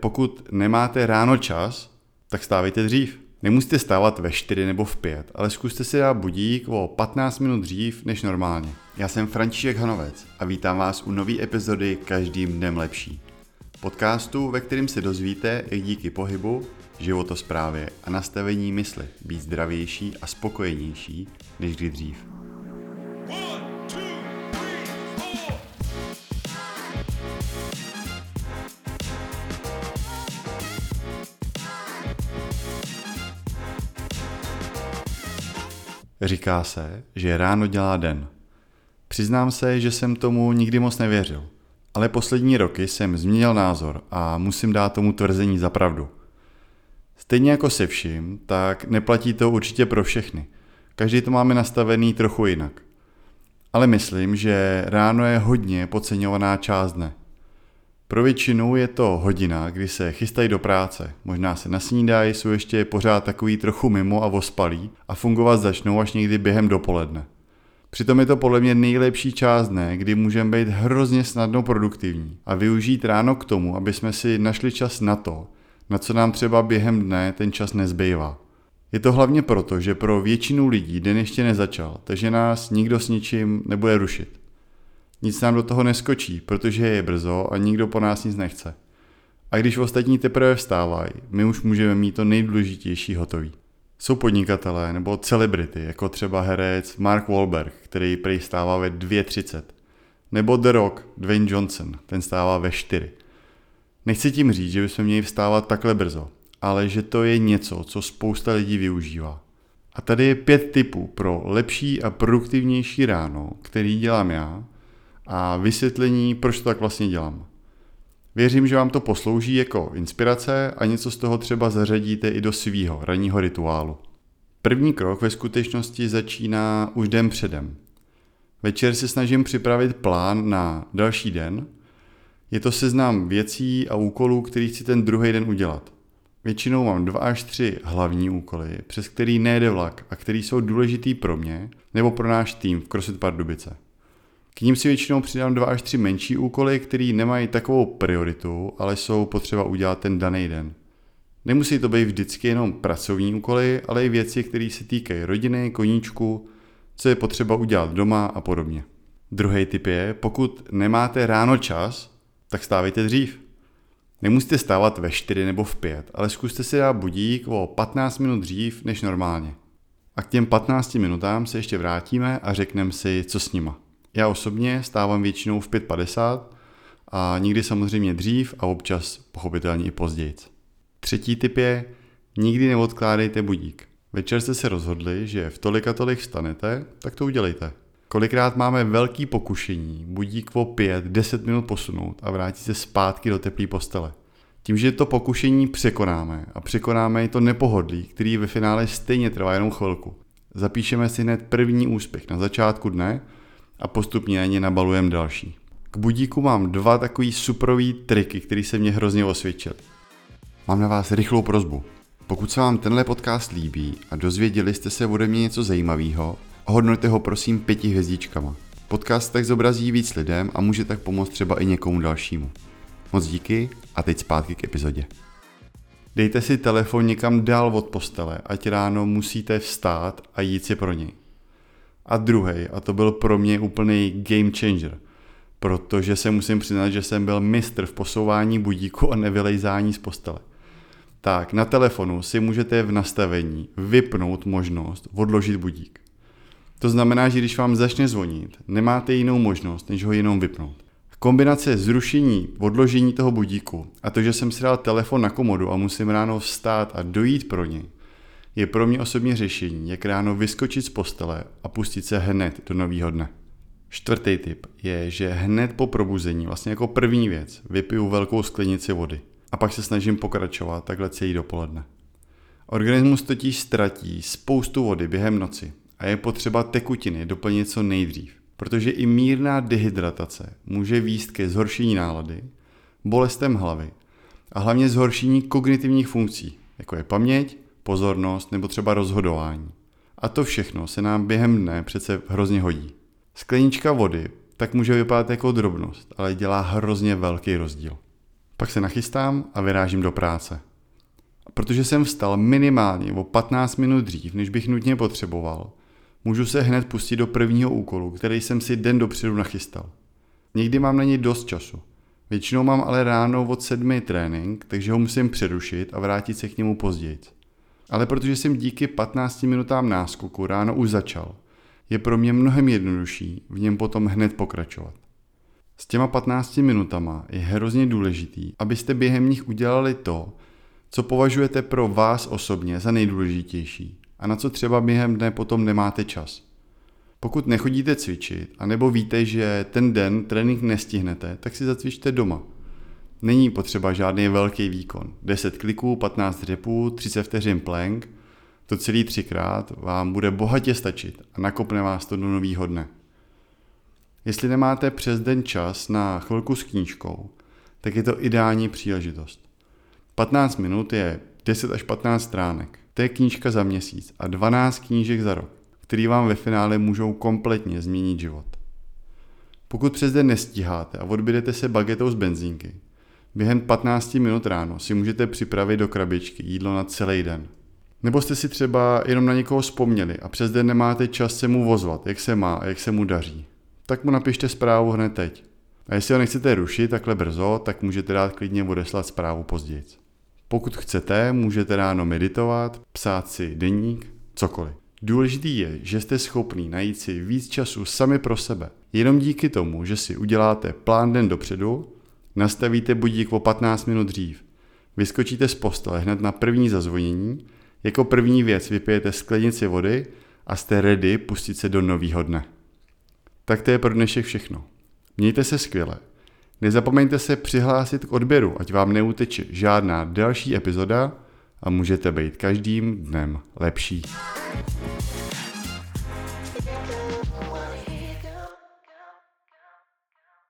Pokud nemáte ráno čas, tak stávejte dřív. Nemusíte stávat ve 4 nebo v 5, ale zkuste si dát budík o 15 minut dřív než normálně. Já jsem František Hanovec a vítám vás u nové epizody Každým dnem lepší. Podcastu, ve kterém se dozvíte, jak díky pohybu, životosprávě a nastavení mysli být zdravější a spokojenější než kdy dřív. Říká se, že ráno dělá den. Přiznám se, že jsem tomu nikdy moc nevěřil. Ale poslední roky jsem změnil názor a musím dát tomu tvrzení za pravdu. Stejně jako se vším, tak neplatí to určitě pro všechny. Každý to máme nastavený trochu jinak. Ale myslím, že ráno je hodně podceňovaná část dne. Pro většinu je to hodina, kdy se chystají do práce, možná se nasnídají, jsou ještě pořád takový trochu mimo a ospalí a fungovat začnou až někdy během dopoledne. Přitom je to podle mě nejlepší část dne, kdy můžeme být hrozně snadno produktivní a využít ráno k tomu, aby jsme si našli čas na to, na co nám třeba během dne ten čas nezbývá. Je to hlavně proto, že pro většinu lidí den ještě nezačal, takže nás nikdo s ničím nebude rušit. Nic nám do toho neskočí, protože je brzo a nikdo po nás nic nechce. A když ostatní teprve vstávají, my už můžeme mít to nejdůležitější hotový. Jsou podnikatelé nebo celebrity, jako třeba herec Mark Wahlberg, který prej stává ve 2.30. Nebo The Rock, Dwayne Johnson, ten stává ve 4. Nechci tím říct, že bychom měli vstávat takhle brzo, ale že to je něco, co spousta lidí využívá. A tady je pět typů pro lepší a produktivnější ráno, který dělám já a vysvětlení, proč to tak vlastně dělám. Věřím, že vám to poslouží jako inspirace a něco z toho třeba zařadíte i do svýho ranního rituálu. První krok ve skutečnosti začíná už den předem. Večer si snažím připravit plán na další den. Je to seznam věcí a úkolů, který chci ten druhý den udělat. Většinou mám dva až tři hlavní úkoly, přes který nejde vlak a který jsou důležitý pro mě nebo pro náš tým v CrossFit Pardubice. K ním si většinou přidám dva až tři menší úkoly, které nemají takovou prioritu, ale jsou potřeba udělat ten daný den. Nemusí to být vždycky jenom pracovní úkoly, ale i věci, které se týkají rodiny, koníčku, co je potřeba udělat doma a podobně. Druhý tip je, pokud nemáte ráno čas, tak stávejte dřív. Nemusíte stávat ve 4 nebo v 5, ale zkuste si dát budík o 15 minut dřív než normálně. A k těm 15 minutám se ještě vrátíme a řekneme si, co s nima. Já osobně stávám většinou v 5.50 a nikdy samozřejmě dřív a občas pochopitelně i později. Třetí tip je, nikdy neodkládejte budík. Večer jste se rozhodli, že v tolik a tolik vstanete, tak to udělejte. Kolikrát máme velký pokušení budík o 5-10 minut posunout a vrátit se zpátky do teplé postele. Tím, že to pokušení překonáme a překonáme i to nepohodlí, který ve finále stejně trvá jenom chvilku. Zapíšeme si hned první úspěch na začátku dne a postupně na ně nabalujem další. K budíku mám dva takový superový triky, které se mě hrozně osvědčily. Mám na vás rychlou prozbu. Pokud se vám tenhle podcast líbí a dozvěděli jste se ode mě něco zajímavého, ohodnoťte ho prosím pěti hvězdičkama. Podcast tak zobrazí víc lidem a může tak pomoct třeba i někomu dalšímu. Moc díky a teď zpátky k epizodě. Dejte si telefon někam dál od postele, ať ráno musíte vstát a jít si pro něj. A druhý, a to byl pro mě úplný game changer, protože se musím přiznat, že jsem byl mistr v posouvání budíku a nevylejzání z postele. Tak, na telefonu si můžete v nastavení vypnout možnost odložit budík. To znamená, že když vám začne zvonit, nemáte jinou možnost, než ho jenom vypnout. Kombinace zrušení, odložení toho budíku a to, že jsem si dal telefon na komodu a musím ráno vstát a dojít pro něj, je pro mě osobně řešení, jak ráno vyskočit z postele a pustit se hned do nového dne. Čtvrtý tip je, že hned po probuzení, vlastně jako první věc, vypiju velkou sklenici vody a pak se snažím pokračovat takhle celý dopoledne. Organismus totiž ztratí spoustu vody během noci a je potřeba tekutiny doplnit co nejdřív, protože i mírná dehydratace může výst ke zhoršení nálady, bolestem hlavy a hlavně zhoršení kognitivních funkcí, jako je paměť, pozornost nebo třeba rozhodování. A to všechno se nám během dne přece hrozně hodí. Sklenička vody tak může vypadat jako drobnost, ale dělá hrozně velký rozdíl. Pak se nachystám a vyrážím do práce. Protože jsem vstal minimálně o 15 minut dřív, než bych nutně potřeboval, můžu se hned pustit do prvního úkolu, který jsem si den dopředu nachystal. Někdy mám na něj dost času. Většinou mám ale ráno od sedmi trénink, takže ho musím přerušit a vrátit se k němu později. Ale protože jsem díky 15 minutám náskoku ráno už začal, je pro mě mnohem jednodušší v něm potom hned pokračovat. S těma 15 minutama je hrozně důležitý, abyste během nich udělali to, co považujete pro vás osobně za nejdůležitější a na co třeba během dne potom nemáte čas. Pokud nechodíte cvičit, anebo víte, že ten den trénink nestihnete, tak si zacvičte doma. Není potřeba žádný velký výkon. 10 kliků, 15 repů, 30 vteřin plank, to celý třikrát vám bude bohatě stačit a nakopne vás to do nového dne. Jestli nemáte přes den čas na chvilku s knížkou, tak je to ideální příležitost. 15 minut je 10 až 15 stránek. To je knížka za měsíc a 12 knížek za rok, který vám ve finále můžou kompletně změnit život. Pokud přes den nestíháte a odbydete se bagetou z benzínky, během 15 minut ráno si můžete připravit do krabičky jídlo na celý den. Nebo jste si třeba jenom na někoho vzpomněli a přes den nemáte čas se mu vozvat, jak se má a jak se mu daří. Tak mu napište zprávu hned teď. A jestli ho nechcete rušit takhle brzo, tak můžete dát klidně odeslat zprávu později. Pokud chcete, můžete ráno meditovat, psát si deník, cokoliv. Důležitý je, že jste schopný najít si víc času sami pro sebe. Jenom díky tomu, že si uděláte plán den dopředu, nastavíte budík o 15 minut dřív, vyskočíte z postele hned na první zazvonění, jako první věc vypijete sklenici vody a jste ready pustit se do nového dne. Tak to je pro dnešek všechno. Mějte se skvěle. Nezapomeňte se přihlásit k odběru, ať vám neuteče žádná další epizoda a můžete být každým dnem lepší.